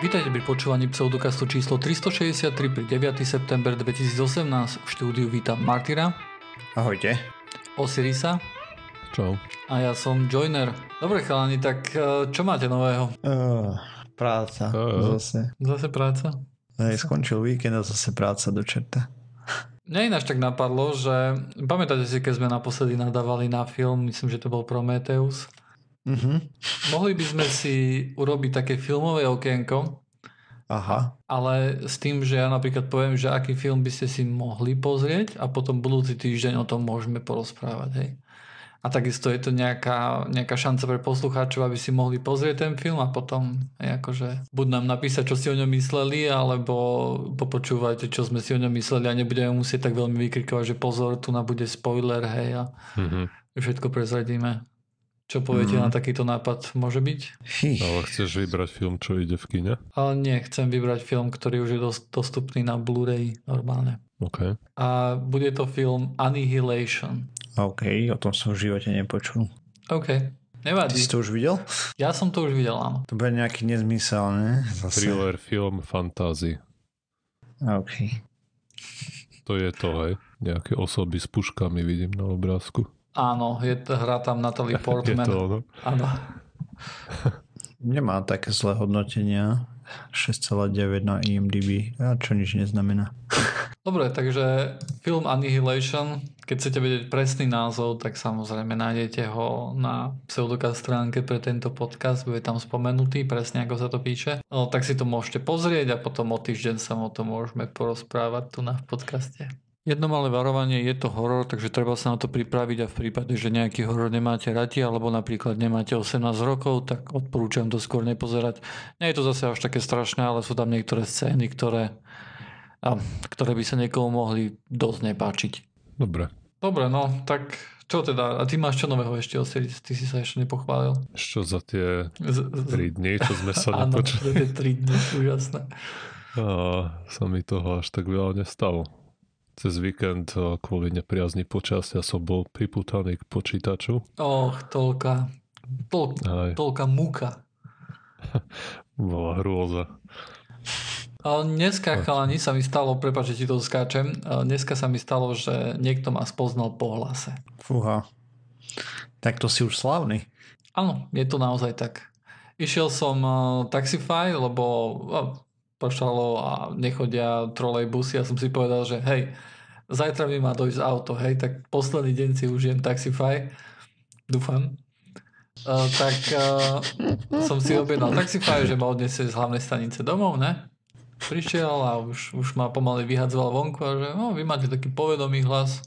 Vítajte pri počúvaní pseudokastu číslo 363 pri 9. september 2018. V štúdiu vítam Martyra. Ahojte. Osirisa. Čau. A ja som Joiner. Dobre chalani, tak e, čo máte nového? Uh, práca. Uh, zase. Zase práca? Hej, skončil víkend a zase práca do čerta. Mňa ináč tak napadlo, že pamätáte si, keď sme naposledy nadávali na film, myslím, že to bol Prometheus, Uh-huh. Mohli by sme si urobiť také filmové okienko, Aha. ale s tým, že ja napríklad poviem, že aký film by ste si mohli pozrieť a potom budúci týždeň o tom môžeme porozprávať. Hej. A takisto je to nejaká, nejaká šanca pre poslucháčov, aby si mohli pozrieť ten film a potom akože buď nám napísať, čo si o ňom mysleli, alebo popočúvajte, čo sme si o ňom mysleli a nebudeme musieť tak veľmi vykrikovať, že pozor, tu na bude spoiler, hej, a Mhm. všetko prezradíme. Čo poviete Mm. na takýto nápad? Môže byť? Ale chceš vybrať film, čo ide v kine? Ale nie, chcem vybrať film, ktorý už je dos- dostupný na Blu-ray normálne. OK. A bude to film Annihilation. OK, o tom som v živote nepočul. OK, Ty nevadí. si to už videl? Ja som to už videl, áno. To bude nejaký nezmysel, ne? Zase. Thriller, film, fantasy. OK. To je to, hej. Nejaké osoby s puškami vidím na obrázku. Áno, je to, hrá tam Natalie Je Portman. to ono. Áno. Nemá také zlé hodnotenia. 6,9 na IMDb, a čo nič neznamená. Dobre, takže film Annihilation, keď chcete vedieť presný názov, tak samozrejme nájdete ho na pseudokaz stránke pre tento podcast, bude tam spomenutý, presne ako sa to píše. No, tak si to môžete pozrieť a potom o týždeň sa o tom môžeme porozprávať tu na v podcaste. Jedno malé varovanie, je to horor, takže treba sa na to pripraviť a v prípade, že nejaký horor nemáte radi alebo napríklad nemáte 18 rokov, tak odporúčam to skôr nepozerať. Nie je to zase až také strašné, ale sú tam niektoré scény, ktoré, a, ktoré by sa niekomu mohli dosť nepáčiť. Dobre. Dobre, no, tak čo teda? A ty máš čo nového ešte osiliť? Ty si sa ešte nepochválil. Čo za tie Z, z, 3 dní, čo sme sa áno, nepočuli. to je 3 dny, úžasné. A sa mi toho až tak veľa nestalo. Cez víkend a kvôli nepriazni počasia som bol priputaný k počítaču. Och, toľka, toľ, Aj, toľka múka. bola hrôza. Ale dneska, chalani, sa mi stalo, prepáč, že ti to skáčem, dneska sa mi stalo, že niekto ma spoznal po hlase. Fúha. Tak to si už slavný. Áno, je to naozaj tak. Išiel som uh, Taxify, lebo uh, pršalo a nechodia trolejbusy a som si povedal, že hej, zajtra mi má dojsť auto, hej, tak posledný deň si užijem Taxify, dúfam. Uh, tak uh, som si objednal Taxify, že ma odniesie z hlavnej stanice domov, ne? Prišiel a už, už ma pomaly vyhadzoval vonku a že no, vy máte taký povedomý hlas.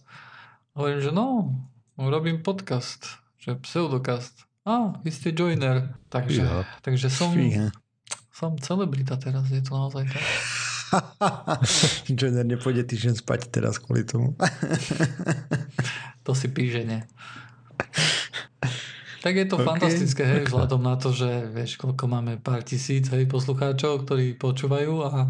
Hovorím, že no, robím podcast, že pseudokast. A, vy ste joiner. Takže, Ja. takže som. Som celebrita teraz, je to naozaj tak. Jenner nepôjde týždeň spať teraz kvôli tomu. To si píše, nie. Tak je to OK. fantastické, hej, vzhľadom na to, že vieš, koľko máme pár tisíc, hej, poslucháčov, ktorí počúvajú a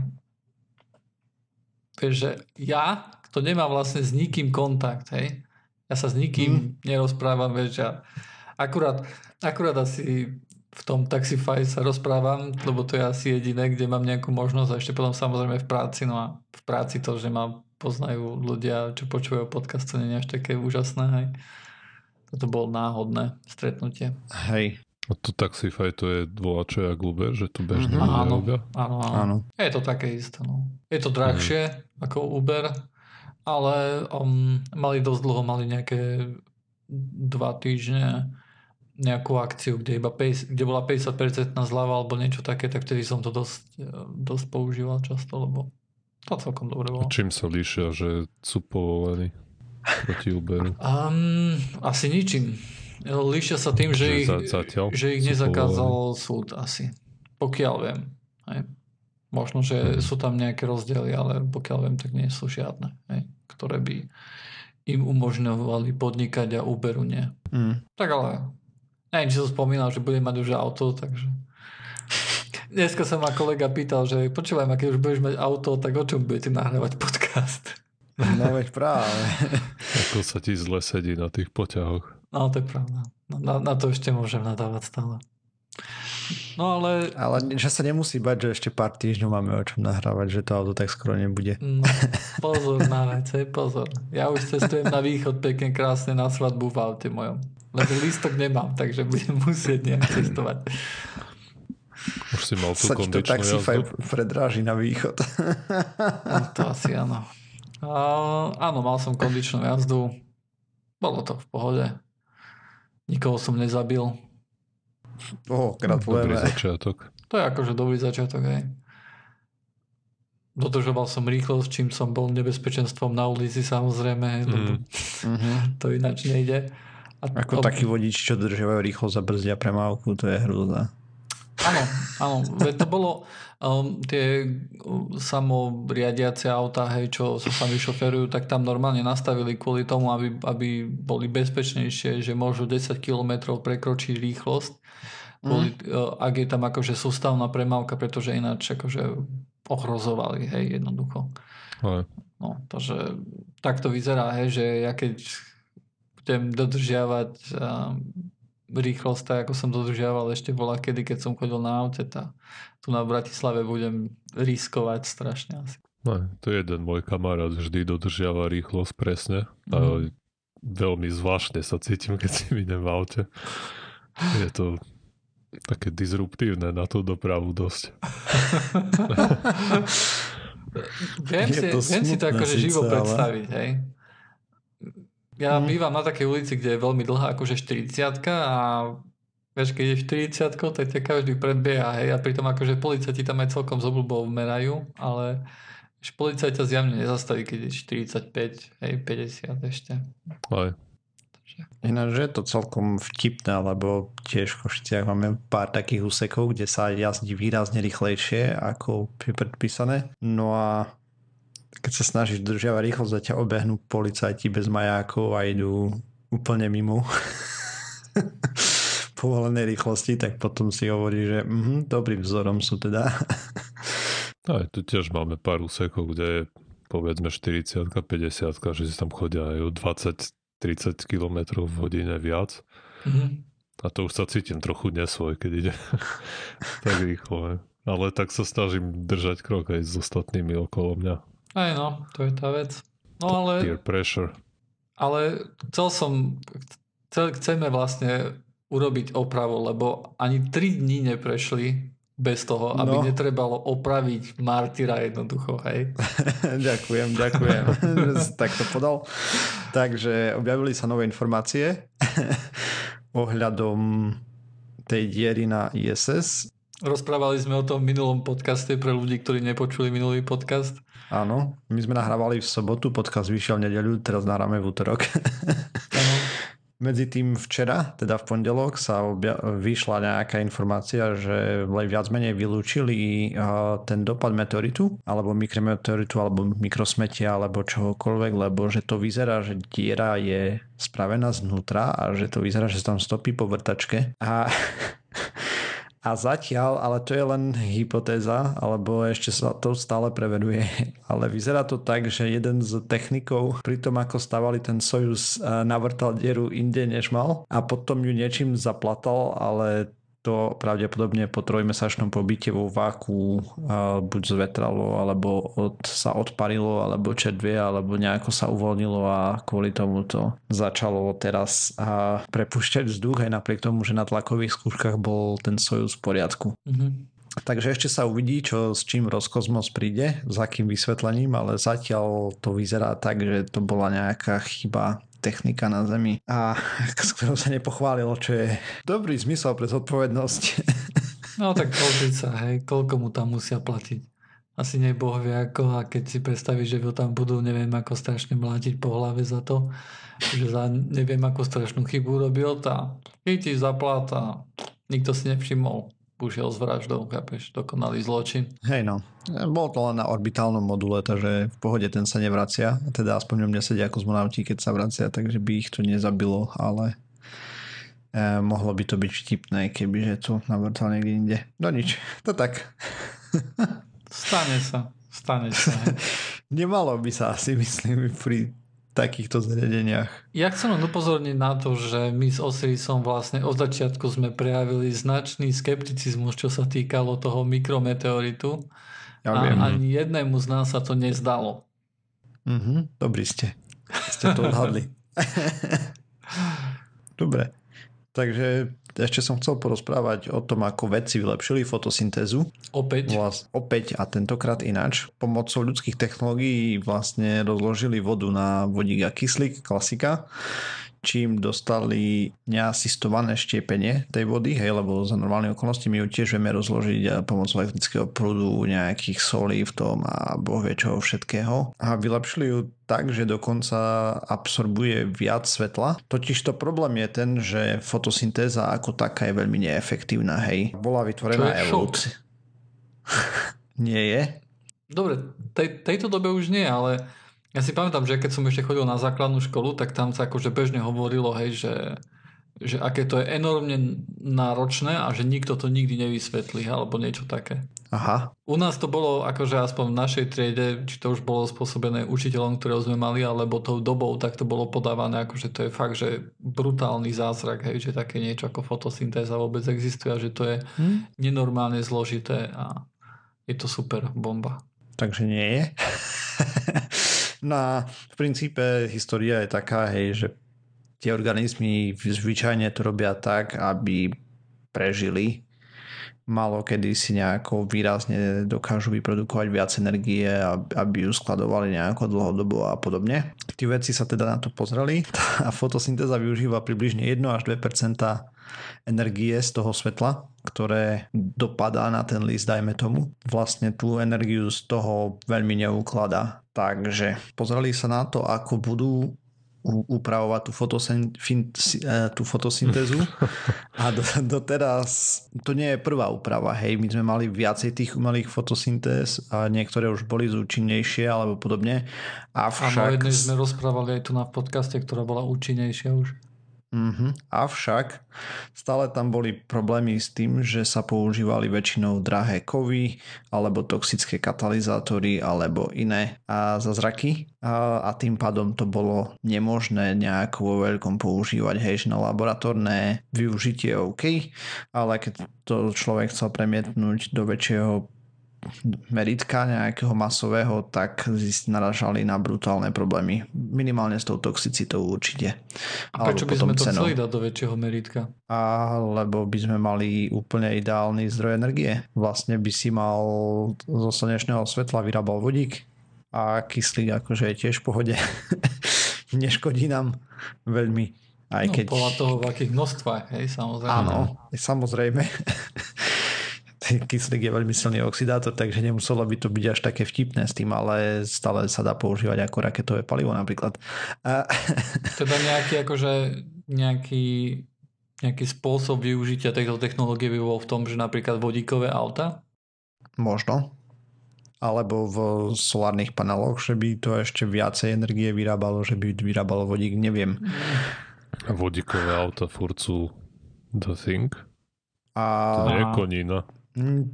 vieš, že ja, kto nemá vlastne s nikým kontakt, hej, ja sa s nikým nerozprávam, vieš, ja akurát, akurát asi v tom Taxify sa rozprávam, lebo to je asi jediné, kde mám nejakú možnosť a ešte potom samozrejme v práci, no a v práci to, že ma poznajú ľudia, čo počúvajú podcast, to nie je až také úžasné, hej. Toto bolo náhodné stretnutie. Hej, A to Taxify to je volačo jak Uber, že to bežne Mhm. ľudia Áno, áno, áno. áno. Je to také isté. No. Je to drahšie ako Uber, ale um, mali dosť dlho, mali nejaké dva týždne nejakú akciu, kde, iba 50, kde bola 50% zľava alebo niečo také, tak vtedy som to dosť, eh, dosť používal často, lebo to celkom dobre A bolo. čím sa líšia, že sú povolení proti Uberu? Um, asi ničím. Líšia sa tým, že, Že ich, za- zatiaľ že ich nezakázal súd asi. Pokiaľ viem. Hej. Možno, že Mhm. sú tam nejaké rozdiely, ale pokiaľ viem, tak nie sú žiadne, hej, ktoré by im umožňovali podnikať a Uberu nie. Mm. Tak ale neviem, či som spomínal, že budem mať už auto, takže Dneska sa ma kolega pýtal, že počúvaj ma, keď už budeš mať auto, tak o čom budete nahrávať podcast? No veď práve. Ako sa ti zle sedí na tých poťahoch. No, to je pravda. No, Na, na to ešte môžem nadávať stále. No ale... Ale že sa nemusí bať, že ešte pár týždňov máme o čom nahrávať, že to auto tak skoro nebude. No, pozor na vec, hej, pozor. Ja už cestujem na východ pekne krásne na svadbu v aute mojom. Lebo lístok nemám, takže budem musieť nejak cestovať. Už si mal tú Sa ti to kondičnú taxify jazdu? predráži na východ. No, to asi áno. A, áno, mal som kondičnú jazdu. Bolo to v pohode. Nikoho som nezabil. Oh, Dobrý gratulujeme. začiatok. To je akože dobrý začiatok, hej. Dodržoval som rýchlosť, čím som bol nebezpečenstvom na ulici samozrejme, hej, lebo Mm. Mhm. to ináč nejde. A, Ako a- takí vodiči, čo dodržiavajú rýchlosť a brzdia premávku, to je hrúza. Áno, áno. To bolo um, tie samoriadiace autá, hej, čo sa sami šoferujú, tak tam normálne nastavili kvôli tomu, aby, aby boli bezpečnejšie, že môžu 10 km prekročiť rýchlosť, kvôli, uh, ak je tam akože sústavná premávka, pretože ináč akože ohrozovali, hej, jednoducho. Ale No, takže tak to vyzerá, hej, že ja keď budem dodržiavať um, rýchlosť, tak ako som dodržiaval ešte bola kedy, keď som chodil na aute, tá, tu na Bratislave budem riskovať strašne asi. No, to je jeden môj kamarát, vždy dodržiava rýchlosť presne. A Mhm. veľmi zvláštne sa cítim, keď si idem v aute. Je to také disruptívne na tú dopravu dosť. Viem si, to viem si to akože živo ale- predstaviť, hej. Ja Mhm. bývam na takej ulici, kde je veľmi dlhá akože 40 a vieš, keď je 40 tak ťa každý predbieha, hej, a pritom akože policajti tam aj celkom z obľubou merajú, ale vieš, policajt ťa zjavne nezastaví, keď je 45, hej, 50 ešte. Ale Ináč, že je to celkom vtipné, lebo tiež v Košiciach máme pár takých úsekov, kde sa jazdí výrazne rýchlejšie, ako je predpísané. No a keď sa snažíš držiavať rýchlosť, a ťa obehnú policajti bez majákov a idú úplne mimo povolenej rýchlosti, tak potom si hovorí, že mhm, dobrým vzorom sú teda. aj tu tiež máme pár úsekov, kde je povedzme 40 50 že si tam chodia aj o 20 30 km v hodine viac. Mhm. A to už sa cítim trochu nesvoj, keď ide tak rýchlo. Ne? Ale tak sa snažím držať krok aj s ostatnými okolo mňa. Aj no, to je tá vec. No ale... Peer pressure. Ale chcel som, chcel, chceme vlastne urobiť opravu, lebo ani 3 dní neprešli bez toho, aby No. netrebalo opraviť martyra jednoducho, hej. ďakujem, ďakujem, že si takto podal. Takže objavili sa nové informácie ohľadom tej diery na ISS. Rozprávali sme o tom minulom podcaste pre ľudí, ktorí nepočuli minulý podcast. Áno, my sme nahrávali v sobotu, podcast vyšiel v nedeľu, teraz nahráme v útorok. Áno. Medzi tým včera, teda v pondelok, sa obja- vyšla nejaká informácia, že viac menej vylúčili a, ten dopad meteoritu, alebo mikrometeoritu, alebo mikrosmetia, alebo čohokoľvek, lebo že to vyzerá, že diera je spravená znútra a že to vyzerá, že sa tam stopí po vrtačke. A a zatiaľ, ale to je len hypotéza, alebo ešte sa to stále preveruje, ale vyzerá to tak, že jeden z technikov pri tom, ako stavali ten Sojus, eh, navrtal dieru inde, než mal a potom ju niečím zaplatal, ale to pravdepodobne po trojmesačnom pobyte vo váku buď zvetralo, alebo od, sa odparilo, alebo červie, alebo nejako sa uvoľnilo a kvôli tomu to začalo teraz a prepušťať vzduch aj napriek tomu, že na tlakových skúškach bol ten Sojus v poriadku. Mhm. Takže ešte sa uvidí, čo s čím Roskosmos príde, s akým vysvetlením, ale zatiaľ to vyzerá tak, že to bola nejaká chyba technika na Zemi a s ktorou sa nepochválilo, čo je dobrý zmysel pre zodpovednosť. No tak sa, hej, koľko mu tam musia platiť. Asi nej Boh vie ako a keď si predstavíš, že ho tam budú neviem ako strašne mlátiť po hlave za to, že za neviem ako strašnú chybu robil, tá chytí zaplat a nikto si nevšimol. Ušiel s vraždou, chápeš, dokonalý zločin. Hej no, bol to len na orbitálnom module, takže v pohode ten sa nevracia. Teda aspoň mne sedia kozmonauti, keď sa vracia, takže by ich to nezabilo, ale eh, mohlo by to byť vtipné, kebyže to navrtal niekde inde. No nič, to tak. Stane sa, stane sa. Nemalo by sa asi, myslím, pri takýchto zariadeniach. Ja chcem len upozorniť na to, že my s Osirisom vlastne od začiatku sme prejavili značný skepticizmus, čo sa týkalo toho mikrometeoritu. Ja a viem. ani jednému z nás sa to nezdalo. Mhm, dobrý ste. Ste to odhadli. Dobre. Takže ešte som chcel porozprávať o tom, ako vedci vylepšili fotosyntézu. Opäť. Vlast, opäť a tentokrát ináč. Pomocou ľudských technológií vlastne rozložili vodu na vodík a kyslík, klasika čím dostali neasistované štiepenie tej vody, hej, lebo za normálne okolnosti my ju tiež vieme rozložiť pomocou elektrického prúdu, nejakých solí v tom a boh vie čoho všetkého. A vylepšili ju tak, že dokonca absorbuje viac svetla. Totiž to problém je ten, že fotosyntéza ako taká je veľmi neefektívna, hej. Bola vytvorená evolúcia. Nie je? Dobre, tej, tejto dobe už nie, ale ja si pamätám, že keď som ešte chodil na základnú školu, tak tam sa akože bežne hovorilo, hej, že, že aké to je enormne náročné a že nikto to nikdy nevysvetlí, alebo niečo také. Aha. U nás to bolo akože aspoň v našej triede, či to už bolo spôsobené učiteľom, ktorého sme mali, alebo tou dobou, tak to bolo podávané, akože to je fakt, že brutálny zázrak, hej, že také niečo ako fotosyntéza vôbec existuje a že to je hm? nenormálne zložité a je to super bomba. Takže nie je. No a v princípe história je taká, hej, že tie organizmy zvyčajne to robia tak, aby prežili. Malo kedy si nejako výrazne dokážu vyprodukovať viac energie, aby ju skladovali nejako dlhodobo a podobne. Tí vedci sa teda na to pozreli a fotosyntéza využíva približne 1 až 2 energie z toho svetla, ktoré dopadá na ten list, dajme tomu. Vlastne tú energiu z toho veľmi neukladá Takže pozreli sa na to, ako budú upravovať tú, fotosyn, fin, e, tú fotosyntézu a do, doteraz to nie je prvá úprava, hej, my sme mali viacej tých umelých fotosyntéz a niektoré už boli zúčinnejšie alebo podobne. Avšak... Áno, jednej sme rozprávali aj tu na podcaste, ktorá bola účinnejšia už. Mm-hmm. Avšak stále tam boli problémy s tým, že sa používali väčšinou drahé kovy alebo toxické katalizátory alebo iné a zazraky a, a tým pádom to bolo nemožné nejako vo veľkom používať. Hej, na laboratórne využitie OK, ale keď to človek chcel premietnúť do väčšieho meritka nejakého masového, tak naražali na brutálne problémy. Minimálne s tou toxicitou určite. A prečo by sme to cenou. chceli dať do väčšieho meritka? A lebo by sme mali úplne ideálny zdroj energie. Vlastne by si mal zo slnečného svetla vyrábal vodík a kyslík akože je tiež v pohode. Neškodí nám veľmi. Aj no, keď... podľa toho, v akých množstvách, hej, samozrejme. Áno, samozrejme kyslík je veľmi silný oxidátor, takže nemuselo by to byť až také vtipné s tým, ale stále sa dá používať ako raketové palivo napríklad. A... Teda nejaký akože nejaký, nejaký spôsob využitia tejto technológie by bol v tom, že napríklad vodíkové auta? Možno. Alebo v solárnych paneloch, že by to ešte viacej energie vyrábalo, že by vyrábalo vodík, neviem. Vodíkové auta furt sú the thing. A... To nie je konina. Mm,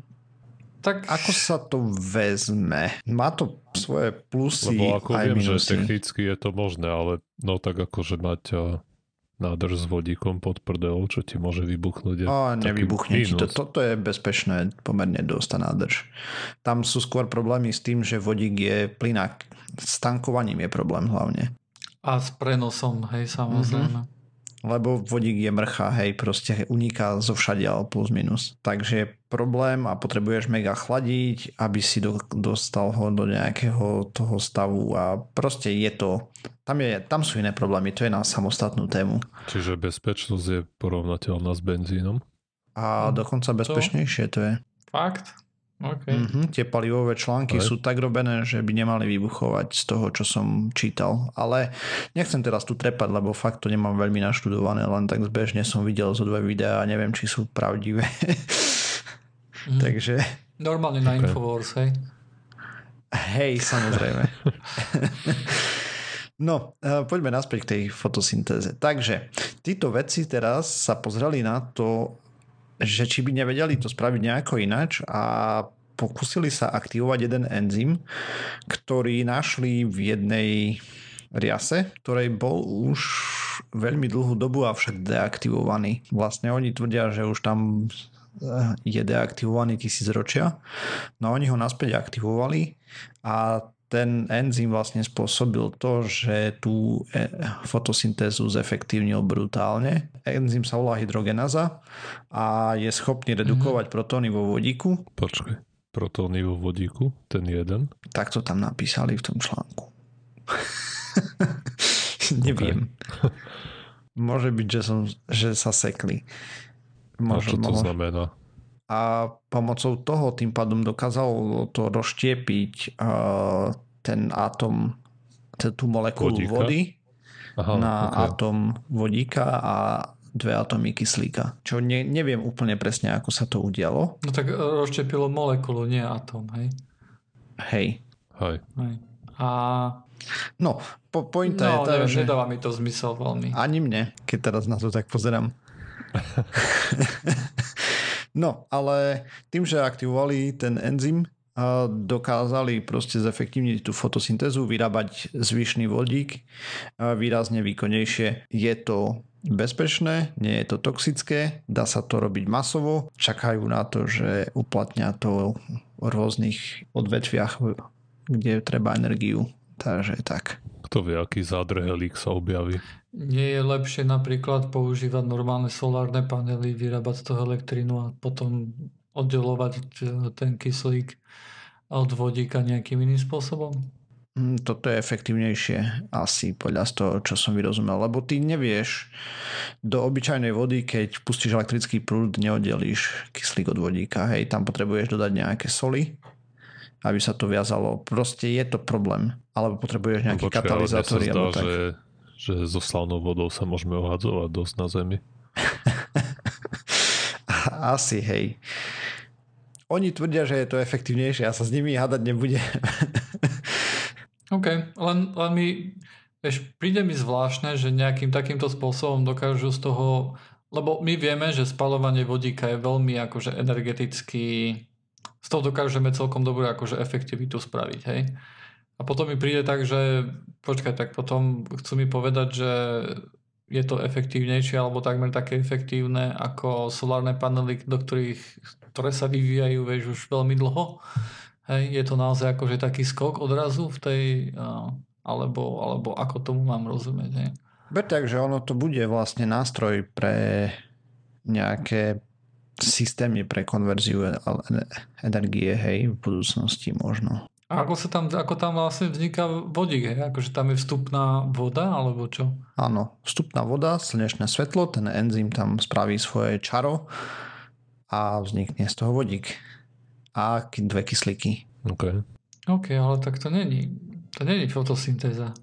tak ako sa to vezme? Má to svoje plusy Lebo ako aj viem, minusy. že technicky je to možné, ale no tak akože mať nádrž s vodíkom pod prdelou, čo ti môže vybuchnúť. A nevybuchne ti to. Toto je bezpečné pomerne dosť nádrž. Tam sú skôr problémy s tým, že vodík je plynák. S tankovaním je problém hlavne. A s prenosom, hej, samozrejme. Mm-hmm lebo vodík je mrcha, hej, proste uniká zo všadiaľ plus minus. Takže je problém a potrebuješ mega chladiť, aby si do, dostal ho do nejakého toho stavu a proste je to, tam, je, tam sú iné problémy, to je na samostatnú tému. Čiže bezpečnosť je porovnateľná s benzínom? A dokonca bezpečnejšie to je. Fakt? Okay. Mm-hmm, tie palivové články Aj. sú tak robené, že by nemali vybuchovať z toho, čo som čítal. Ale nechcem teraz tu trepať, lebo fakt to nemám veľmi naštudované, len tak zbežne som videl zo dve videá a neviem, či sú pravdivé. mm. Takže... Normálne na okay. Infowars, hej? Hej, samozrejme. no, e, poďme naspäť k tej fotosyntéze. Takže, títo vedci teraz sa pozreli na to, že či by nevedeli to spraviť nejako ináč a pokúsili sa aktivovať jeden enzym, ktorý našli v jednej riase, ktorej bol už veľmi dlhú dobu avšak deaktivovaný. Vlastne oni tvrdia, že už tam eh, je deaktivovaný tisícročia, no oni ho naspäť aktivovali a ten enzym vlastne spôsobil to, že tú eh, fotosyntézu zefektívnil brutálne. Enzym sa volá hydrogenaza a je schopný redukovať mm-hmm. protóny vo vodíku. Počkaj, protóny vo vodíku, ten jeden? Tak to tam napísali v tom článku. Neviem. Môže byť, že, som, že sa sekli. Môže, a čo to mohol... znamená? A pomocou toho tým pádom dokázal to rozštiepiť uh, ten átom, tú molekulu vodíka? vody Aha, na okay. átom vodíka a dve atómy kyslíka. Čo ne, neviem úplne presne, ako sa to udialo. No tak rozštepilo molekulu, nie atóm, hej? Hej. Hej. hej. A No, po, pointa no, je tá, neviem, že... nedáva mi to zmysel veľmi. Ani mne, keď teraz na to tak pozerám. no, ale tým, že aktivovali ten enzym, dokázali proste zefektívniť tú fotosyntézu, vyrábať zvyšný vodík výrazne výkonnejšie. Je to bezpečné, nie je to toxické, dá sa to robiť masovo, čakajú na to, že uplatňa to v rôznych odvetviach, kde treba energiu Takže tak. Kto vie, aký zádrhelík sa objaví? Nie je lepšie napríklad používať normálne solárne panely, vyrábať z toho elektrínu a potom oddelovať e, ten kyslík od vodíka nejakým iným spôsobom? Mm, toto je efektívnejšie asi podľa z toho, čo som vyrozumel, lebo ty nevieš do obyčajnej vody, keď pustíš elektrický prúd, neoddelíš kyslík od vodíka, hej, tam potrebuješ dodať nejaké soli aby sa to viazalo. Proste je to problém. Alebo potrebuješ nejaký no, katalizátor. Zdá, tak. že, že so slavnou vodou sa môžeme ohadzovať dosť na Zemi. Asi, hej. Oni tvrdia, že je to efektívnejšie. Ja sa s nimi hádať nebudem. OK, len, len mi vieš, príde mi zvláštne, že nejakým takýmto spôsobom dokážu z toho lebo my vieme, že spalovanie vodíka je veľmi akože energeticky z toho dokážeme celkom dobrú akože efektivitu spraviť, hej. A potom mi príde tak, že počkaj, tak potom chcú mi povedať, že je to efektívnejšie alebo takmer také efektívne ako solárne panely, do ktorých, ktoré sa vyvíjajú vieš, už veľmi dlho. Hej, je to naozaj akože taký skok odrazu v tej, alebo, alebo ako tomu mám rozumieť. Hej. Ber tak, že ono to bude vlastne nástroj pre nejaké systémy pre konverziu energie, hej, v budúcnosti možno. A ako, sa tam, ako tam vlastne vzniká vodík, hej? Akože tam je vstupná voda, alebo čo? Áno, vstupná voda, slnečné svetlo, ten enzym tam spraví svoje čaro a vznikne z toho vodík. A dve kyslíky. OK. OK, ale tak to není. To není fotosyntéza.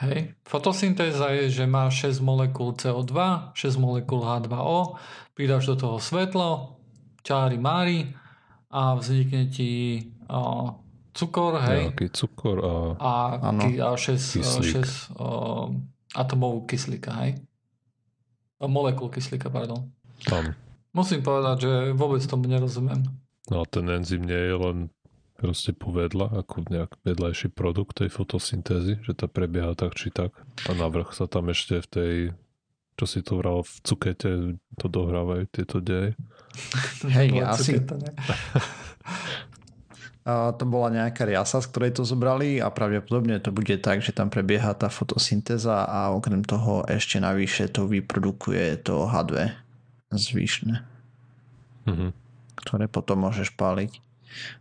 Hej. Fotosyntéza je, že má 6 molekúl CO2, 6 molekúl H2O, pridáš do toho svetlo, čári mári a vznikne ti o, cukor, hej. Nejaký cukor a, a, ky, a 6, 6 o, atomovú kyslíka, hej. O, molekúl kyslíka, pardon. Tam. Musím povedať, že vôbec tomu nerozumiem. No a ten enzym nie je len proste povedla ako nejak vedľajší produkt tej fotosyntézy, že to prebieha tak či tak. A navrh sa tam ešte v tej, čo si to vral, v cukete to dohrávajú tieto deje. Hej, asi... A to bola nejaká riasa, z ktorej to zobrali a pravdepodobne to bude tak, že tam prebieha tá fotosyntéza a okrem toho ešte navyše to vyprodukuje to H2 zvyšné, mm-hmm. ktoré potom môžeš páliť.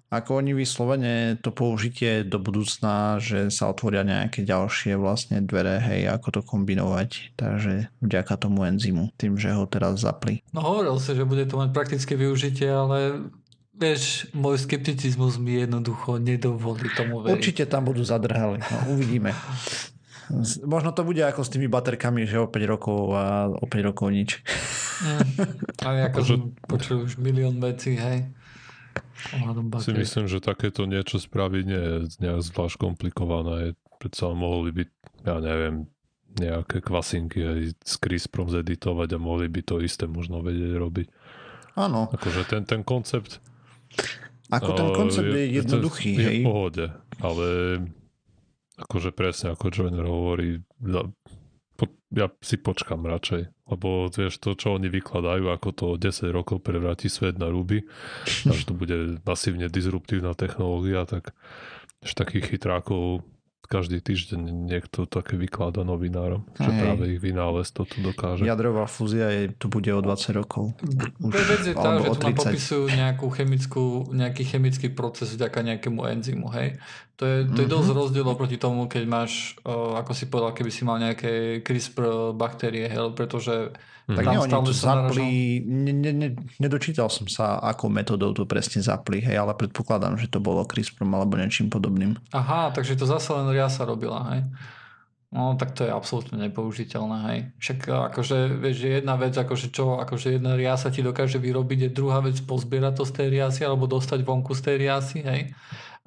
Ako oni vyslovene to použitie do budúcna, že sa otvoria nejaké ďalšie vlastne dvere, hej, ako to kombinovať. Takže vďaka tomu enzymu, tým, že ho teraz zapli. No hovoril si, že bude to mať praktické využitie, ale Vieš, môj skepticizmus mi jednoducho nedovolí tomu veriť. Určite tam budú zadrhali, no, uvidíme. Možno to bude ako s tými baterkami, že o 5 rokov a o 5 rokov nič. Mm, ale ako som počul už milión vecí, hej si myslím, že takéto niečo spraviť nie je nejak zvlášť komplikované. Predsa mohli byť, ja neviem, nejaké kvasinky aj s CRISPRom zeditovať a mohli by to isté možno vedieť robiť. Áno. Akože ten, ten koncept ako ten koncept je, je jednoduchý, je, hej? v pohode, ale Akože presne ako Joiner hovorí, ja si počkam radšej, lebo vieš to, čo oni vykladajú, ako to 10 rokov prevráti svet na ruby, až to bude masívne disruptívna technológia, tak takých chytrákov každý týždeň niekto také vyklada novinárom, že Hej. práve ich vynález to tu dokáže. Jadrová fúzia je, tu bude o 20 rokov. Už, vec je tá, že tu nám popisujú nejakú chemickú, nejaký chemický proces vďaka nejakému enzymu, hej. To je, to je mm-hmm. dosť rozdiel oproti tomu, keď máš, ako si povedal, keby si mal nejaké CRISPR baktérie, hej, pretože Mm. Tak nie, oni to zapli, ne, ne, ne, nedočítal som sa, akou metodou to presne zapli, hej, ale predpokladám, že to bolo CRISPR alebo niečím podobným. Aha, takže to zase len riasa robila, hej. No, tak to je absolútne nepoužiteľné, hej. Však akože, vieš, že jedna vec, akože čo, akože jedna riasa ti dokáže vyrobiť, je druhá vec pozbierať to z tej riasy alebo dostať vonku z tej riasy, hej.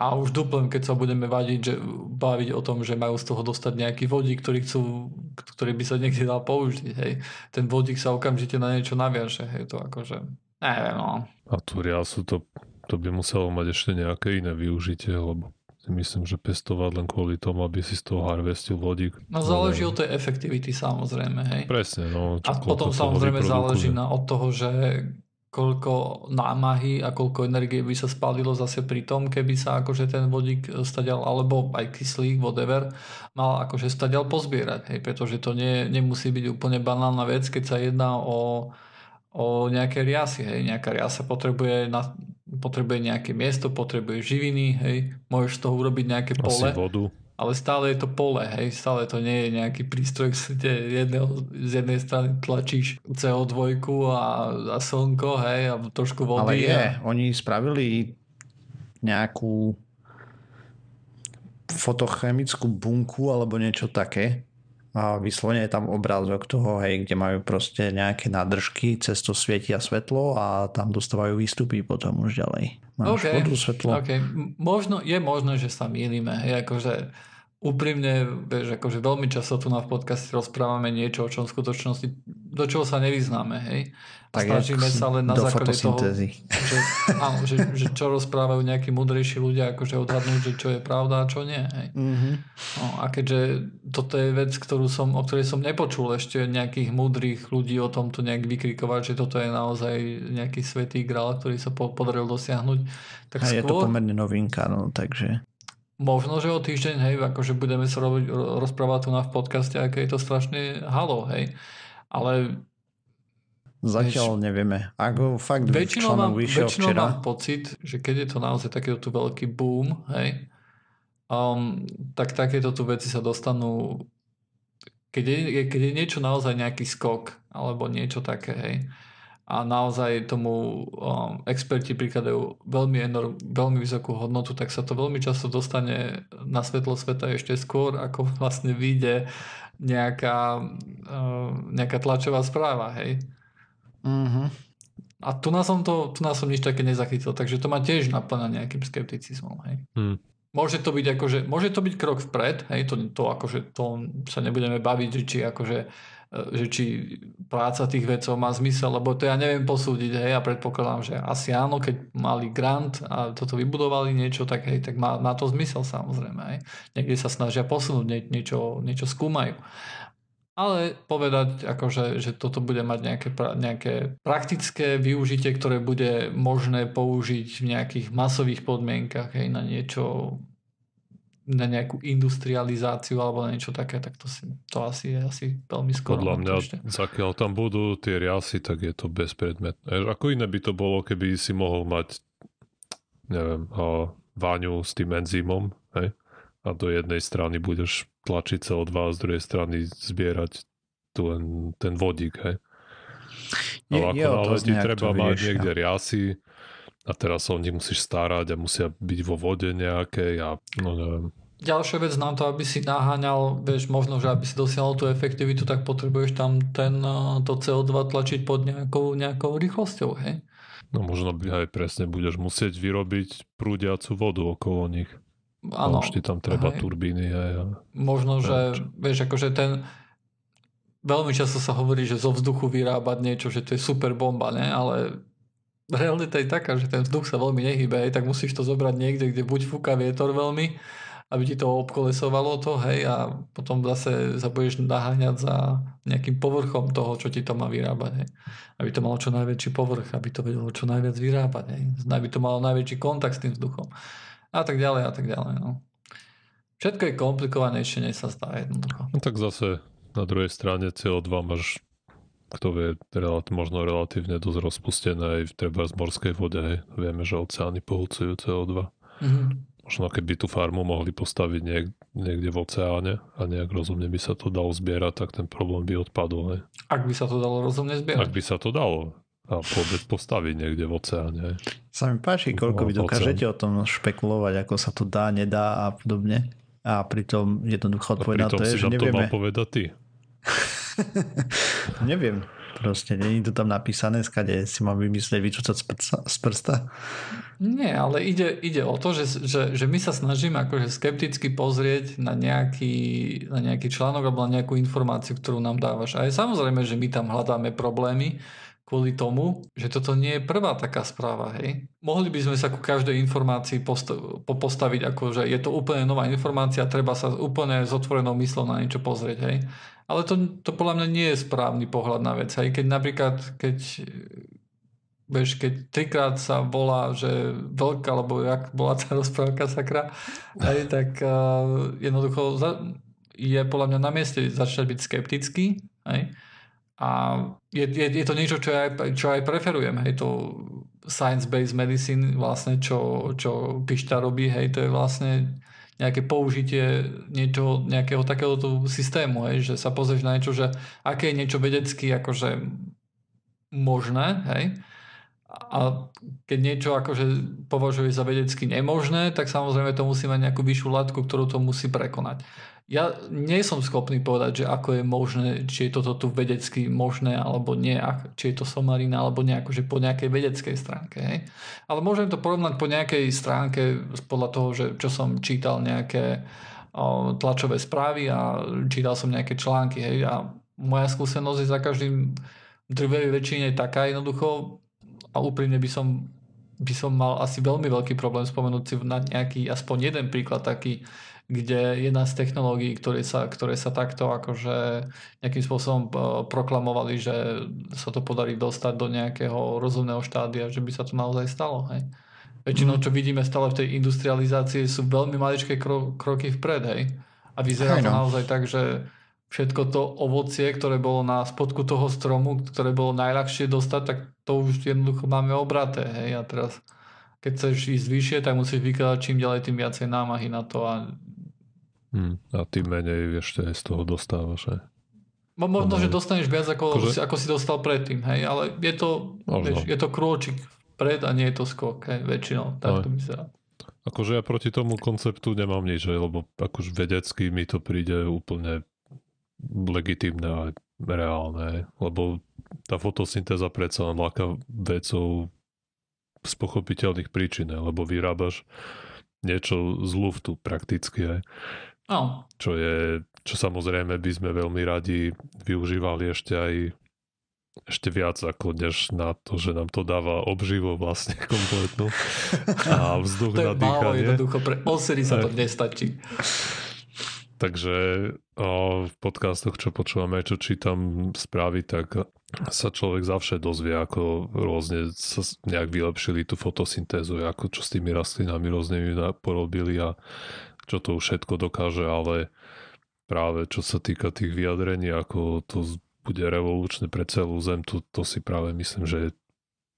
A už duplem, keď sa budeme vadiť, že, baviť o tom, že majú z toho dostať nejaký vodík, ktorý, chcú, ktorý by sa niekde dal použiť. Hej. Ten vodík sa okamžite na niečo naviaže. Hej. To akože, neviem, no. A tu riasu to, to by muselo mať ešte nejaké iné využitie, lebo myslím, že pestovať len kvôli tomu, aby si z toho harvestil vodík. No záleží od tej efektivity samozrejme, hej. Presne, no. Čo, a potom samozrejme záleží na, od toho, že koľko námahy a koľko energie by sa spálilo zase pri tom, keby sa akože ten vodík stadial, alebo aj kyslík, whatever, mal akože stadial pozbierať, hej, pretože to nie, nemusí byť úplne banálna vec, keď sa jedná o, o nejaké riasy, hej, nejaká riasa potrebuje, na, potrebuje nejaké miesto, potrebuje živiny, hej, môžeš z toho urobiť nejaké pole. Asi vodu ale stále je to pole, hej, stále to nie je nejaký prístroj, kde jedného, z jednej strany tlačíš CO2 a, a slnko, hej, a trošku vody. Ale je, a... oni spravili nejakú fotochemickú bunku alebo niečo také, a vyslovene je tam obrázok toho, hej, kde majú proste nejaké nádržky, cez to svietia svetlo a tam dostávajú výstupy potom už ďalej. Máš okay. vodu, svetlo. Okay. Možno, je možné, že sa mýlime. Hej, akože úprimne, vieš, akože veľmi často tu na v podcaste rozprávame niečo, o čom v skutočnosti, do čoho sa nevyznáme, hej. A tak snažíme sa len na základe toho, že, áno, že, že čo rozprávajú nejakí múdrejší ľudia, akože odhadnúť, že čo je pravda a čo nie, hej. Mm-hmm. No, a keďže toto je vec, ktorú som, o ktorej som nepočul ešte nejakých múdrych ľudí o tomto nejak vykrikovať, že toto je naozaj nejaký svetý grál, ktorý sa podaril dosiahnuť, tak a skôr... je to pomerne novinka, no, takže... Možno, že o týždeň, hej, akože budeme sa robiť, rozprávať tu na v podcaste, aké je to strašne halo, hej. Ale Zatiaľ vieš, nevieme. Ako fakt väčšinou mám, väčšinou včera. mám pocit, že keď je to naozaj takýto tu veľký boom, hej, um, tak takéto tu veci sa dostanú keď je, keď je niečo naozaj nejaký skok alebo niečo také, hej, a naozaj tomu um, experti prikladajú veľmi, enorm, veľmi vysokú hodnotu, tak sa to veľmi často dostane na svetlo sveta ešte skôr, ako vlastne vyjde nejaká, uh, nejaká tlačová správa, hej. Mm-hmm. A tu nás som to, tu nás som nič také nezachytil, takže to ma tiež naplňa nejakým skepticizmom, hej. Mm. Môže to byť akože, môže to byť krok vpred, hej, to, to akože, to sa nebudeme baviť, či akože že či práca tých vedcov má zmysel, lebo to ja neviem posúdiť, hej, ja predpokladám, že asi áno, keď mali grant a toto vybudovali niečo, tak hej, tak má, má to zmysel samozrejme, hej. Niekde sa snažia posunúť, nie, niečo, niečo skúmajú. Ale povedať, akože, že toto bude mať nejaké, nejaké praktické využitie, ktoré bude možné použiť v nejakých masových podmienkach hej, na niečo na nejakú industrializáciu alebo na niečo také, tak to, si, to asi je asi veľmi skoro. Podľa mňa, zakiaľ tam budú tie riasy, tak je to bezpredmetné. Ako iné by to bolo, keby si mohol mať neviem, a váňu s tým enzymom, hej? a do jednej strany budeš tlačiť CO2 a z druhej strany zbierať tu len ten vodík, hej. Je, ale ako náhle ti treba mať vieš, niekde riasy, a teraz sa o nich musíš starať a musia byť vo vode nejakej a no neviem. Ďalšia vec na to, aby si naháňal, vieš, možno, že aby si dosiahol tú efektivitu, tak potrebuješ tam ten, eh, to CO2 tlačiť pod nejakou, nejakou rýchlosťou, hej? No možno by aj presne budeš musieť vyrobiť prúdiacu vodu okolo nich. Áno. Už ti tam treba hej. turbíny. Hej, a... Možno, že, vieš, akože ten, veľmi často sa hovorí, že zo vzduchu vyrábať niečo, že to je super bomba, ne? ale realita je taká, že ten vzduch sa veľmi nehybe, tak musíš to zobrať niekde, kde buď fúka vietor veľmi, aby ti to obkolesovalo to, hej, a potom zase sa budeš naháňať za nejakým povrchom toho, čo ti to má vyrábať, hej. Aby to malo čo najväčší povrch, aby to vedelo čo najviac vyrábať, hej. Aby to malo najväčší kontakt s tým vzduchom. A tak ďalej, a tak ďalej, no. Všetko je komplikovanejšie, než sa zdá jednoducho. No tak zase na druhej strane CO2 máš kto vie, relat, možno relatívne dosť rozpustené aj treba z morskej vode. Hej. Vieme, že oceány pohľcujú CO2. Mm-hmm. Možno keby tú farmu mohli postaviť niek- niekde v oceáne a nejak rozumne by sa to dalo zbierať, tak ten problém by odpadol. Hej. Ak by sa to dalo rozumne zbierať. Ak by sa to dalo a vôbec postaviť niekde v oceáne. Sa mi páči, koľko vy dokážete o tom špekulovať, ako sa to dá, nedá a podobne. A pritom jednoducho odpoveď na to je, že nevieme. to mal povedať ty. Neviem. Proste není to tam napísané, skade si mám vymyslieť vyčúcať z prsta. Nie, ale ide, ide o to, že, že, že my sa snažíme akože skepticky pozrieť na nejaký, na nejaký článok alebo na nejakú informáciu, ktorú nám dávaš. A je samozrejme, že my tam hľadáme problémy, kvôli tomu, že toto nie je prvá taká správa, hej. Mohli by sme sa ku každej informácii post- postaviť ako, že je to úplne nová informácia, treba sa úplne s otvorenou myslou na niečo pozrieť, hej. Ale to, to podľa mňa nie je správny pohľad na vec, hej. Keď napríklad, keď Vieš, keď trikrát sa volá, že veľká, alebo jak bola tá rozprávka sakra, aj, tak uh, jednoducho je podľa mňa na mieste začať byť skeptický. Aj? A je, je, je to niečo, čo aj, čo aj preferujem, hej, to science-based medicine, vlastne, čo, čo Pišta robí, hej, to je vlastne nejaké použitie niečo, nejakého takéhoto systému, hej, že sa pozrieš na niečo, že aké je niečo vedecky akože možné, hej, a keď niečo akože považuje za vedecky nemožné, tak samozrejme to musí mať nejakú vyššiu látku, ktorú to musí prekonať ja nie som schopný povedať, že ako je možné, či je toto tu vedecky možné alebo nie, či je to somarina alebo nejako, že po nejakej vedeckej stránke. Hej. Ale môžem to porovnať po nejakej stránke podľa toho, že čo som čítal nejaké o, tlačové správy a čítal som nejaké články. Hej. A moja skúsenosť je za každým drvej väčšine taká jednoducho a úprimne by som by som mal asi veľmi veľký problém spomenúť si na nejaký aspoň jeden príklad taký, kde jedna z technológií, ktoré sa, ktoré sa takto akože nejakým spôsobom e, proklamovali, že sa to podarí dostať do nejakého rozumného štádia, že by sa to naozaj stalo. Hej. Väčšinou, mhm. čo vidíme stále v tej industrializácii, sú veľmi maličké kro- kroky vpred. Hej. A vyzerá to no. naozaj tak, že všetko to ovocie, ktoré bolo na spodku toho stromu, ktoré bolo najľahšie dostať, tak to už jednoducho máme obraté. Hej. A teraz, keď chceš ísť vyššie, tak musíš vykladať čím ďalej, tým viacej námahy na to a Hmm, a tým menej ešte aj z toho dostávaš. Aj. Možno, že dostaneš viac ako, akože... ako si dostal predtým, hej, ale je to, vieš, je to krôčik pred a nie je to skok, hej, väčšinou, tak to vyzerá. Akože ja proti tomu konceptu nemám nič, lebo akože vedecky mi to príde úplne legitimné a reálne, lebo tá fotosyntéza predsa len láka vecov z pochopiteľných príčin, lebo vyrábaš niečo z luftu prakticky. Aj. No. Čo je, čo samozrejme by sme veľmi radi využívali ešte aj ešte viac ako než na to, že nám to dáva obživo vlastne kompletnú a vzduch to na dýchanie. To je málo jednoducho, pre osedy sa to nestačí. Takže o, v podcastoch, čo počúvame, čo čítam správy, tak sa človek zavše dozvie, ako rôzne sa nejak vylepšili tú fotosyntézu, ako čo s tými rastlinami rôznymi porobili a čo to všetko dokáže, ale práve čo sa týka tých vyjadrení, ako to bude revolučné pre celú zem, to, to si práve myslím, že je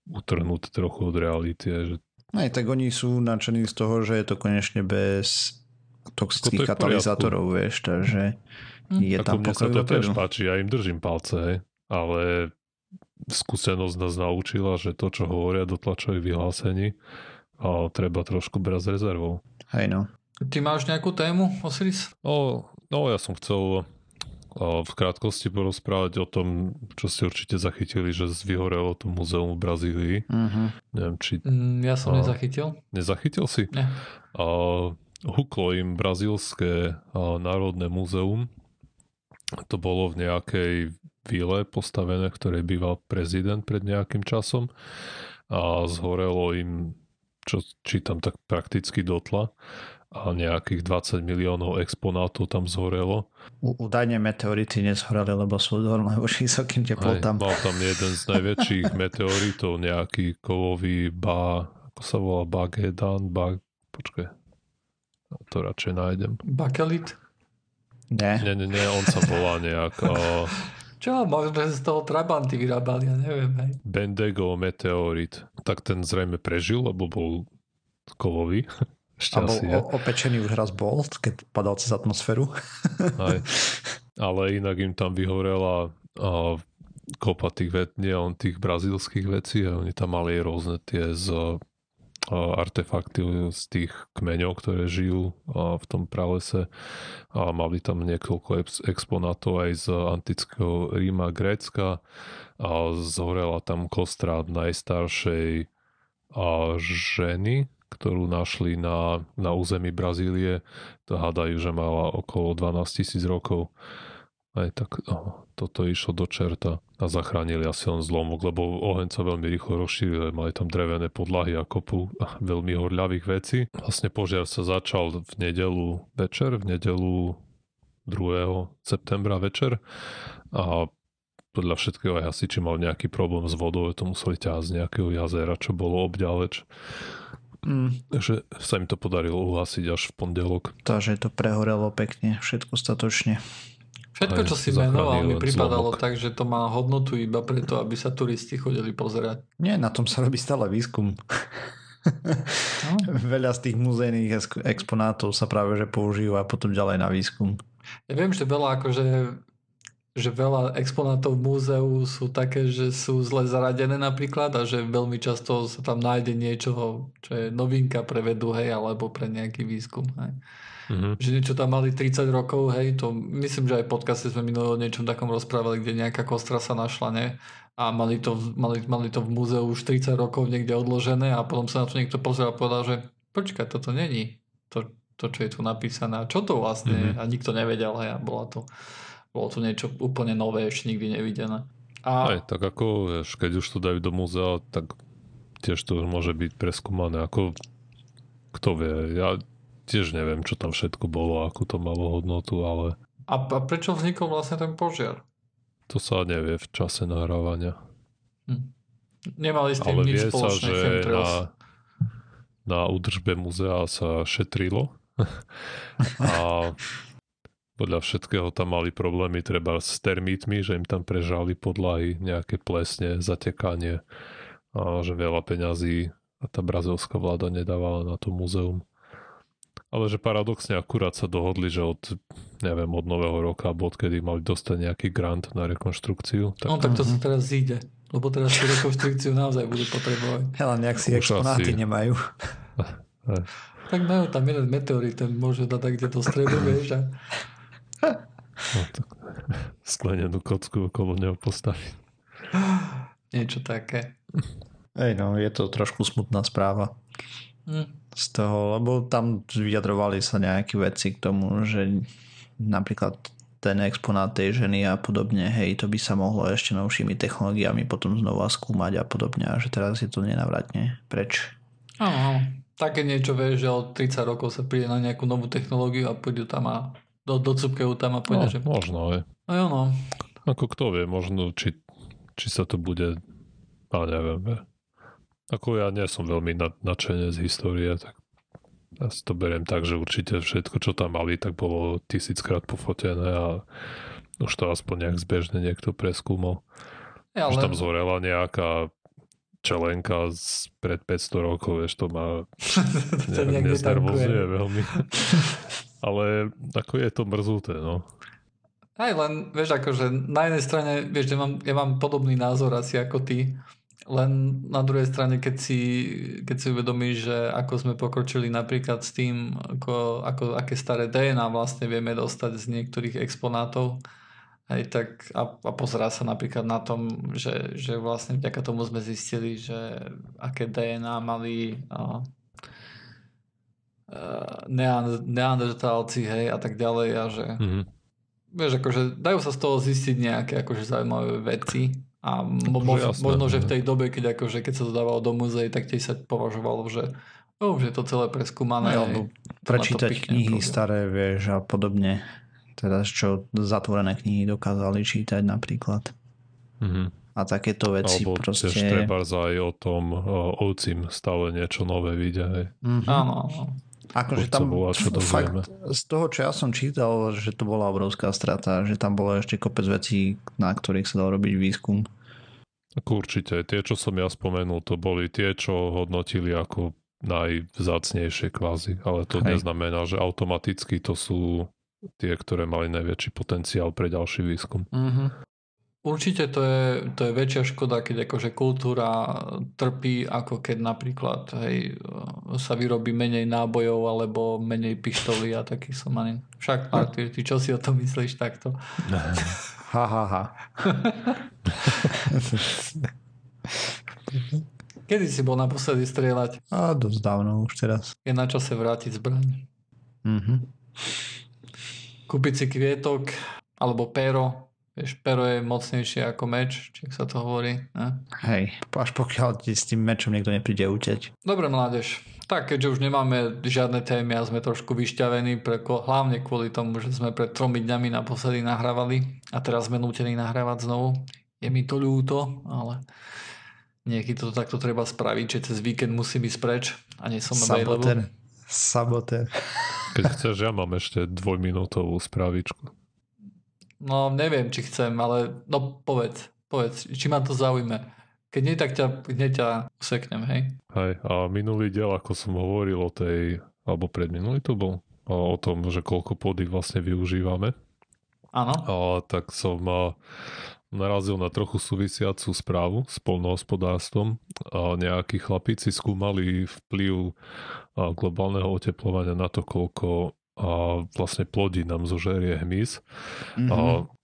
utrhnúť trochu od reality. Že... Aj tak oni sú nadšení z toho, že je to konečne bez toxických katalizátorov, vieš, takže hm. je tam mne sa to tiež páči, ja im držím palce, ale skúsenosť nás naučila, že to, čo hovoria do tlačových vyhlásení, a treba trošku brať s rezervou. Hej no. Ty máš nejakú tému, Osiris? No, no ja som chcel v krátkosti porozprávať o tom, čo ste určite zachytili, že vyhorelo to muzeum v Brazílii. Uh-huh. Neviem, či... Mm, ja som a... nezachytil. Nezachytil si? Ne. A huklo im brazílske národné múzeum. To bolo v nejakej vile postavené, ktoré býval prezident pred nejakým časom a zhorelo im čo čítam tak prakticky dotla a nejakých 20 miliónov exponátov tam zhorelo. U, údajne meteority nezhoreli, lebo sú odolné voči vysokým teplotám. Mal tam jeden z najväčších meteoritov, nejaký kovový ba, ako sa volá, Bagedan, ba, počkaj, to radšej nájdem. Bakelit? Nie. Nie, nie, nie, on sa volá nejak... Uh, Čo, možno z toho Trabanty vyrábali, ja neviem. Hej. Bendego meteorit. Tak ten zrejme prežil, lebo bol kovový. Ešte a bol opečený už raz bol, keď padal cez atmosféru. Aj. Ale inak im tam vyhorela a kopa tých vet, nie on tých brazílskych vecí a oni tam mali rôzne tie z artefakty z tých kmeňov, ktoré žijú v tom pralese a mali tam niekoľko exponátov aj z antického Ríma, Grécka a zhorela tam kostra najstaršej ženy, ktorú našli na, na území Brazílie. To hádajú, že mala okolo 12 tisíc rokov. Aj tak oh, toto išlo do čerta a zachránili asi len zlomok, lebo oheň sa veľmi rýchlo rozšíril, mali tam drevené podlahy a kopu veľmi horľavých vecí. Vlastne požiar sa začal v nedelu večer, v nedelu 2. septembra večer a podľa všetkého aj hasiči mal nejaký problém s vodou, to museli ťahať z nejakého jazera, čo bolo obďaleč. Mm. Takže sa im to podarilo uhasiť až v pondelok. Takže to prehorelo pekne, všetko statočne. Všetko, čo si menoval, mi pripadalo zlomok. tak, že to má hodnotu iba preto, aby sa turisti chodili pozerať. Nie, na tom sa robí stále výskum. No. Veľa z tých muzejných exponátov sa práve že používa potom ďalej na výskum. Ja viem, že veľa akože že veľa exponátov v múzeu sú také, že sú zle zaradené napríklad a že veľmi často sa tam nájde niečo, čo je novinka pre vedu, hej, alebo pre nejaký výskum. Hej. Mm-hmm. Že niečo tam mali 30 rokov, hej, to myslím, že aj v podcaste sme minulé o niečom takom rozprávali, kde nejaká kostra sa našla, ne? A mali to, mali, mali to v múzeu už 30 rokov niekde odložené a potom sa na to niekto pozrel a povedal, že počkaj, toto není to, to čo je tu napísané a čo to vlastne mm-hmm. a nikto nevedel, hej, a bola to bolo to niečo úplne nové, ešte nikdy nevidené. A... Aj, tak ako, vieš, keď už to dajú do múzea, tak tiež to môže byť preskúmané. Ako, kto vie, ja tiež neviem, čo tam všetko bolo, akú to malo hodnotu, ale... A, a prečo vznikol vlastne ten požiar? To sa nevie v čase nahrávania. Hm. Nemali s tým ale nič vie sa, že na, na údržbe muzea sa šetrilo. a podľa všetkého tam mali problémy treba s termítmi, že im tam prežali podlahy, nejaké plesne, zatekanie a že veľa peňazí a tá brazilská vláda nedávala na to muzeum. Ale že paradoxne akurát sa dohodli, že od, neviem, od nového roka, alebo odkedy mali dostať nejaký grant na rekonštrukciu. Tak... No tak to sa teraz zíde, lebo teraz tú rekonštrukciu naozaj budú potrebovať. Hele, nejak si exponáty asi... nemajú. tak majú tam jeden meteorit, ten môže dať kde to stredu, vieš, a sklenenú kocku okolo neho postaviť. Niečo také. Ej, no, je to trošku smutná správa. Hm. Z toho, lebo tam vyjadrovali sa nejaké veci k tomu, že napríklad ten exponát tej ženy a podobne, hej, to by sa mohlo ešte novšími technológiami potom znova skúmať a podobne a že teraz je to nenavratne preč. Áno, také niečo vieš, že od 30 rokov sa príde na nejakú novú technológiu a pôjdu tam a do, do cupkeho tam a pôjde, no, že... možno, aj. No jo, no. Ako kto vie, možno, či, či sa to bude, a neviem, vie. Ako ja nie som veľmi nadšený z histórie, tak ja si to beriem tak, že určite všetko, čo tam mali, tak bolo tisíckrát pofotené a už to aspoň nejak zbežne niekto preskúmal. Ja, ale... Že tam zhorela nejaká čelenka z pred 500 rokov, vieš, to má neviem, neznervozuje veľmi. ale ako je to mrzuté, no. Aj len, vieš, akože na jednej strane, vieš, že mám, ja mám podobný názor asi ako ty, len na druhej strane, keď si, keď si uvedomíš, že ako sme pokročili napríklad s tým, ako, ako, aké staré DNA vlastne vieme dostať z niektorých exponátov, aj tak a, a pozerá sa napríklad na tom, že, že vlastne vďaka tomu sme zistili, že aké DNA mali neandertálci, hej, a tak ďalej a že mm-hmm. vieš, akože dajú sa z toho zistiť nejaké akože zaujímavé veci A mo- mo- Akože jasné, možno, že no. v tej dobe, keď, akože, keď sa to dávalo do muzeí, tak tiež sa považovalo, že oh, už je to celé preskúmané. Alebo ma to prečítať knihy prúde. staré, vieš, a podobne. Teda čo zatvorené knihy dokázali čítať napríklad. Mhm. A takéto veci Alebo proste... tiež treba aj o tom o, ovcim stále niečo nové vidia. Mhm. Áno, áno. Akože tam volá, čo f- fakt, dozvieme. z toho, čo ja som čítal, že to bola obrovská strata, že tam bolo ešte kopec vecí, na ktorých sa dal robiť výskum. Určite, tie, čo som ja spomenul, to boli tie, čo hodnotili ako najvzácnejšie kvázi, ale to Hej. neznamená, že automaticky to sú tie, ktoré mali najväčší potenciál pre ďalší výskum. Mhm. Určite to je, to je väčšia škoda, keď akože kultúra trpí, ako keď napríklad hej, sa vyrobí menej nábojov alebo menej pištolí a takých som ani... Však, Marty, ty čo si o tom myslíš takto? Ha, ha, ha. Kedy si bol naposledy strieľať? A dosť dávno už teraz. Je na čase vrátiť zbraň. Mhm. Kúpiť si kvietok alebo pero. Vieš, pero je mocnejšie ako meč, či sa to hovorí. Ne? Hej, až pokiaľ ti s tým mečom niekto nepríde uteť. Dobre, mládež. Tak, keďže už nemáme žiadne témy a sme trošku vyšťavení, pre, hlavne kvôli tomu, že sme pred tromi dňami naposledy nahrávali a teraz sme nútení nahrávať znovu. Je mi to ľúto, ale niekedy to takto treba spraviť, že cez víkend musím ísť preč a nie som. Saboter. Saboter. Keď chceš, ja mám ešte dvojminútovú správičku. No, neviem, či chcem, ale no povedz, povedz, či ma to zaujme. Keď nie, tak ťa, hneď ťa useknem, hej? Hej, a minulý diel, ako som hovoril o tej, alebo predminulý to bol, o tom, že koľko pôdy vlastne využívame, Áno. a, tak som a, narazil na trochu súvisiacu správu s polnohospodárstvom. A nejakí chlapíci skúmali vplyv globálneho oteplovania na to, koľko a, vlastne plodí nám zožerie hmyz. Mhm. A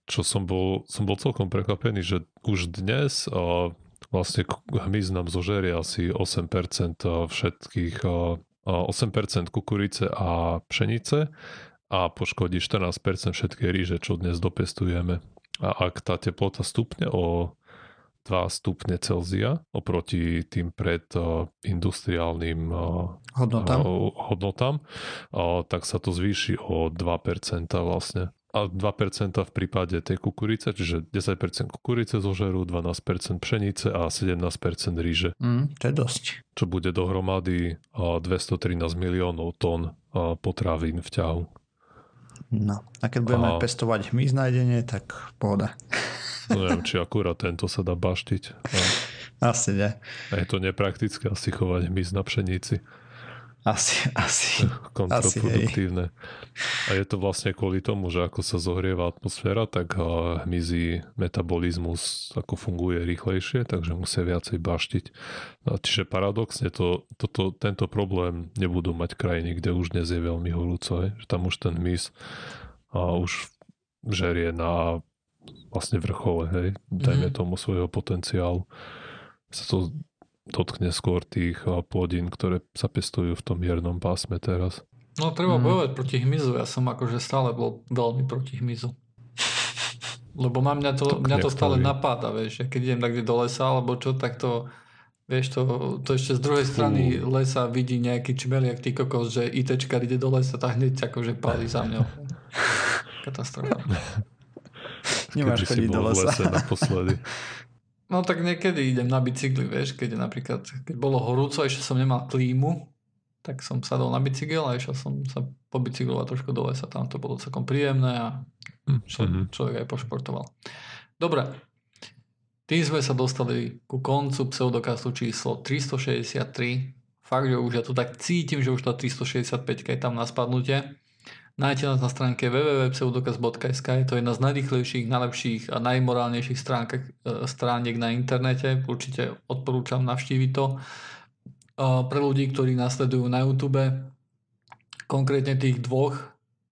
čo som bol, som bol celkom prekvapený, že už dnes a, vlastne hmyz nám zožerie asi 8% všetkých a 8% kukurice a pšenice a poškodí 14% všetkej ríže, čo dnes dopestujeme. A ak tá teplota stupne o 2 stupne Celzia oproti tým pred a, industriálnym a, Hodnota. a, hodnotám, tak sa to zvýši o 2% vlastne. A 2% v prípade tej kukurice, čiže 10% kukurice zožerú, 12% pšenice a 17% ríže, Mm, to je dosť. čo bude dohromady a, 213 miliónov tón potravín v ťahu. No. A keď budeme A- pestovať hmyz na jedenie, tak pohoda. Neviem, či akurát tento sa dá baštiť. A, Asi nie. a je to nepraktické asi chovať hmyz na pšenici. Asi, asi. kontraproduktívne. A je to vlastne kvôli tomu, že ako sa zohrieva atmosféra, tak hmyzí metabolizmus ako funguje rýchlejšie, takže musia viacej baštiť. A čiže paradoxne to, toto, tento problém nebudú mať krajiny, kde už dnes je veľmi horúco, že tam už ten hmyz a už žerie na vlastne vrchole, hej, dajme Mhm. tomu svojho potenciálu. Sa to dotkne skôr tých a, plodín, ktoré sa pestujú v tom miernom pásme teraz. No treba Mm. bojovať proti hmyzu. Ja som akože stále bol veľmi proti hmyzu. Lebo má mňa to, To mňa to stále povie. napáda, vieš. Keď idem tak do lesa alebo čo, tak to vieš, to, to ešte z druhej strany lesa vidí nejaký čmeliak, ty kokos, že ITčkar ide do lesa, tak hneď akože pálí za mňou. Katastrofa. Nemáš Kedy si bol v lese naposledy. No tak niekedy idem na bicykli, vieš, keď napríklad, keď bolo horúco, ešte som nemal klímu, tak som sadol na bicykel a išiel som sa pobicyklovať trošku do lesa. Tam to bolo celkom príjemné a čo, Mhm. človek aj pošportoval. Dobre, tým sme sa dostali ku koncu pseudokastu číslo 363. Fakt, že už ja to tak cítim, že už tá 365 je tam na spadnutie. Nájdete nás na stránke www.pseudokaz.sk, je to jedna z najrýchlejších, najlepších a najmorálnejších stránkach, e, strániek na internete. Určite odporúčam navštíviť to. E, Pre ľudí, ktorí nasledujú na YouTube, konkrétne tých dvoch,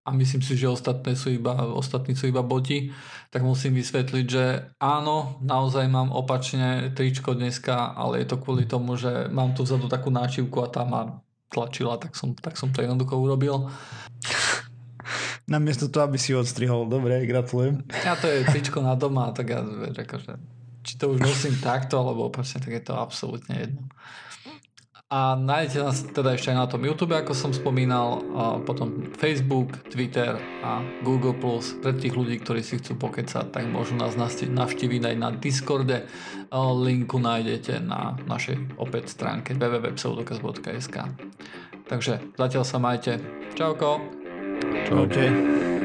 a myslím si, že ostatné sú iba, ostatní sú iba boti, tak musím vysvetliť, že áno, naozaj mám opačne tričko dneska, ale je to kvôli tomu, že mám tu vzadu takú náčivku a tá ma tlačila, tak som, tak som to jednoducho urobil. Namiesto toho, aby si ho odstrihol. Dobre, gratulujem. Ja to je tričko na doma, tak ja akože či to už nosím takto, alebo proste tak je to absolútne jedno. A nájdete nás teda ešte aj na tom YouTube, ako som spomínal, a potom Facebook, Twitter a Google+. Pre tých ľudí, ktorí si chcú pokecať, tak môžu nás navštíviť aj na Discorde. Linku nájdete na našej opäť stránke www.pseudokaz.sk Takže zatiaľ sa majte. Čauko. Čaute.